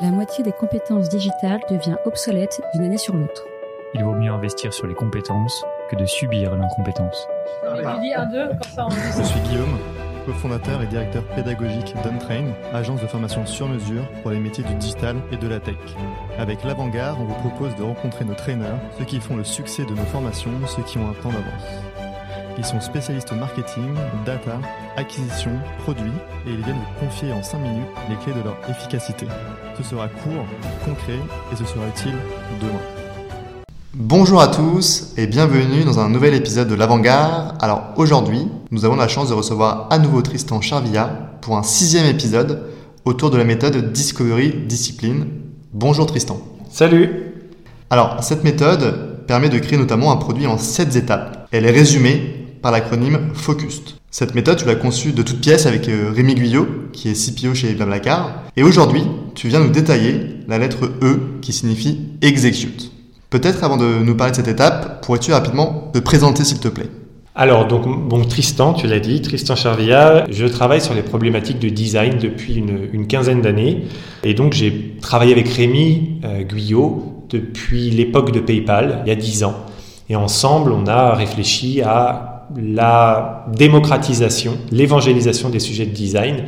la moitié des compétences digitales devient obsolète d'une année sur l'autre. Il vaut mieux investir sur les compétences que de subir l'incompétence. Je suis Guillaume, cofondateur et directeur pédagogique d'Untrain, agence de formation sur mesure pour les métiers du digital et de la tech. Avec l'Avant-Garde, on vous propose de rencontrer nos traîneurs, ceux qui font le succès de nos formations, ceux qui ont un temps d'avance. Ils sont spécialistes marketing, data, acquisition, produits et ils viennent vous confier en 5 minutes les clés de leur efficacité. Ce sera court, concret et ce sera utile demain. Bonjour à tous et bienvenue dans un nouvel épisode de l'Avant-Garde. Alors aujourd'hui, nous avons la chance de recevoir à nouveau Tristan Charvilla pour un sixième épisode autour de la méthode Discovery Discipline. Bonjour Tristan. Salut Alors cette méthode permet de créer notamment un produit en 7 étapes. Elle est résumée par l'acronyme FOCUST. Cette méthode, tu l'as conçue de toutes pièces avec euh, Rémi Guyot, qui est CPO chez Blablacar. Et aujourd'hui, tu viens nous détailler la lettre E qui signifie Execute. Peut-être avant de nous parler de cette étape, pourrais-tu rapidement te présenter s'il te plaît? Alors, donc, Tristan, tu l'as dit, Tristan Charvilla, je travaille sur les problématiques de design depuis une, quinzaine d'années. Et donc, j'ai travaillé avec Rémi euh, Guyot depuis l'époque de PayPal, il y a dix ans. Et ensemble, on a réfléchi à la démocratisation, l'évangélisation des sujets de design,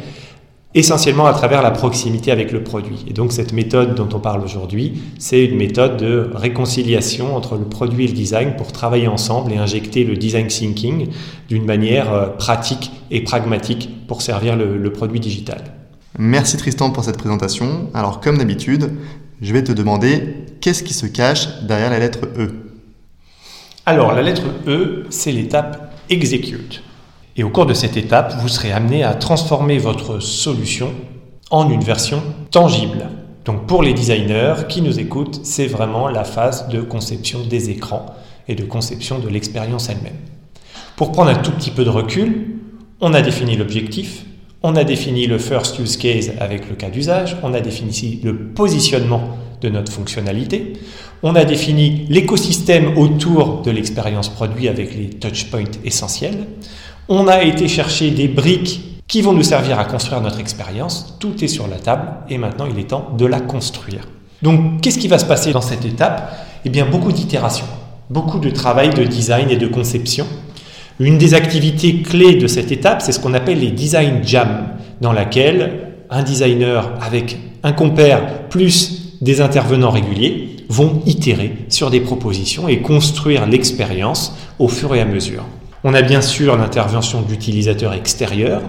essentiellement à travers la proximité avec le produit. Et donc cette méthode dont on parle aujourd'hui, c'est une méthode de réconciliation entre le produit et le design pour travailler ensemble et injecter le design thinking d'une manière euh, pratique et pragmatique pour servir le, le produit digital. Merci Tristan pour cette présentation. Alors comme d'habitude, je vais te demander qu'est-ce qui se cache derrière la lettre E? Alors, la lettre E, c'est l'étape Execute. Et au cours de cette étape, vous serez amené à transformer votre solution en une version tangible. Donc pour les designers qui nous écoutent, c'est vraiment la phase de conception des écrans et de conception de l'expérience elle-même. Pour prendre un tout petit peu de recul, on a défini l'objectif, on a défini le first use case avec le cas d'usage, on a défini le positionnement de notre fonctionnalité, on a défini l'écosystème autour de l'expérience produit avec les touchpoints essentiels. On a été chercher des briques qui vont nous servir à construire notre expérience. Tout est sur la table et maintenant il est temps de la construire. Donc qu'est-ce qui va se passer dans cette étape? Eh bien beaucoup d'itérations, beaucoup de travail de design et de conception. Une des activités clés de cette étape, c'est ce qu'on appelle les design jams, dans laquelle un designer avec un compère plus des intervenants réguliers vont itérer sur des propositions et construire l'expérience au fur et à mesure. On a bien sûr l'intervention d'utilisateurs extérieurs,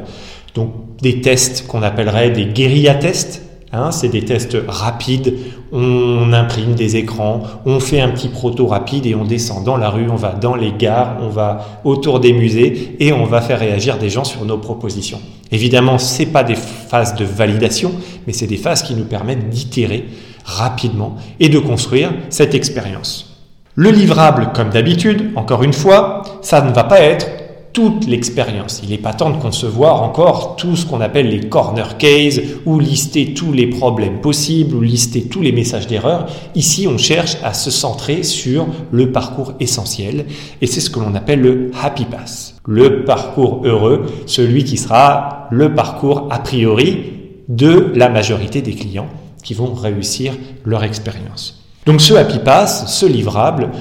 donc des tests qu'on appellerait des guérilla tests. Hein, c'est des tests rapides, on imprime des écrans, on fait un petit proto rapide et on descend dans la rue, on va dans les gares, on va autour des musées et on va faire réagir des gens sur nos propositions. Évidemment, ce n'est pas des phases de validation, mais c'est des phases qui nous permettent d'itérer rapidement et de construire cette expérience. Le livrable, comme d'habitude, encore une fois, ça ne va pas être toute l'expérience. Il n'est pas temps de concevoir encore tout ce qu'on appelle les corner cases ou lister tous les problèmes possibles ou lister tous les messages d'erreur. Ici, on cherche à se centrer sur le parcours essentiel et c'est ce que l'on appelle le happy pass. Le parcours heureux, celui qui sera le parcours a priori de la majorité des clients qui vont réussir leur expérience. Donc ce Happy Pass, ce livrable,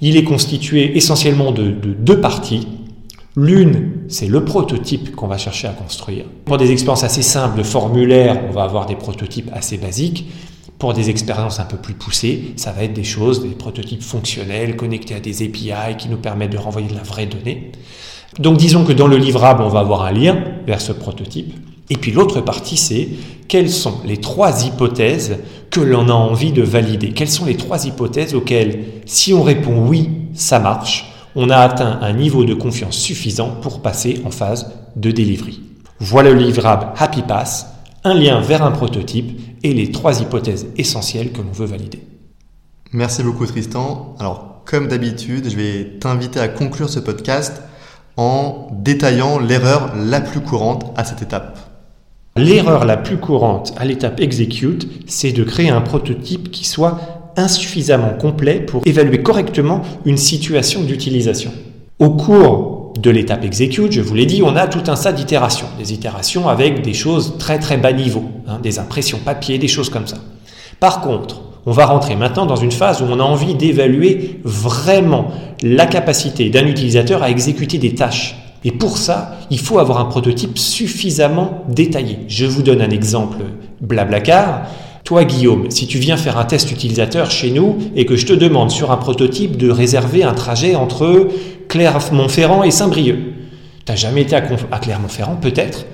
il est constitué essentiellement de, deux parties. L'une, c'est le prototype qu'on va chercher à construire. Pour des expériences assez simples de formulaire, on va avoir des prototypes assez basiques. Pour des expériences un peu plus poussées, ça va être des choses, des prototypes fonctionnels connectés à des API qui nous permettent de renvoyer de la vraie donnée. Donc disons que dans le livrable, on va avoir un lien vers ce prototype. Et puis l'autre partie, c'est quelles sont les trois hypothèses que l'on a envie de valider? Quelles sont les trois hypothèses auxquelles, si on répond oui, ça marche, on a atteint un niveau de confiance suffisant pour passer en phase de delivery? Voilà le livrable Happy Pass, un lien vers un prototype et les trois hypothèses essentielles que l'on veut valider. Merci beaucoup Tristan. Alors, comme d'habitude, je vais t'inviter à conclure ce podcast en détaillant l'erreur la plus courante à cette étape. L'erreur la plus courante à l'étape execute, c'est de créer un prototype qui soit insuffisamment complet pour évaluer correctement une situation d'utilisation. Au cours de l'étape execute, je vous l'ai dit, on a tout un tas d'itérations, des itérations avec des choses très très bas niveau, hein, des impressions papier, des choses comme ça. Par contre, on va rentrer maintenant dans une phase où on a envie d'évaluer vraiment la capacité d'un utilisateur à exécuter des tâches. Et pour ça, il faut avoir un prototype suffisamment détaillé. Je vous donne un exemple blablacar. Toi, Guillaume, si tu viens faire un test utilisateur chez nous et que je te demande sur un prototype de réserver un trajet entre Clermont-Ferrand et Saint-Brieuc, tu n'as jamais été à Clermont-Ferrand, peut-être,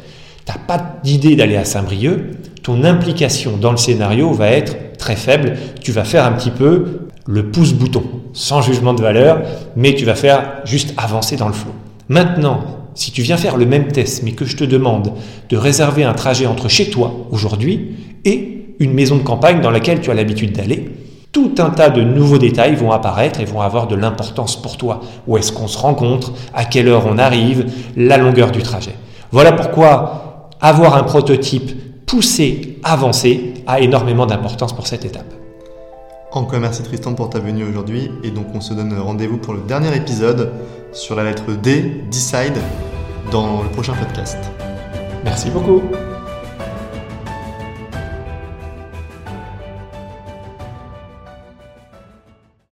tu n'as pas d'idée d'aller à Saint-Brieuc, ton implication dans le scénario va être très faible. Tu vas faire un petit peu le pouce-bouton, sans jugement de valeur, mais tu vas faire juste avancer dans le flot. Maintenant, si tu viens faire le même test, mais que je te demande de réserver un trajet entre chez toi aujourd'hui et une maison de campagne dans laquelle tu as l'habitude d'aller, tout un tas de nouveaux détails vont apparaître et vont avoir de l'importance pour toi. Où est-ce qu'on se rencontre, à quelle heure on arrive, la longueur du trajet. Voilà pourquoi avoir un prototype pousser, avancer a énormément d'importance pour cette étape. Encore merci Tristan pour ta venue aujourd'hui et donc on se donne rendez-vous pour le dernier épisode sur la lettre D, Decide, dans le prochain podcast. Merci beaucoup.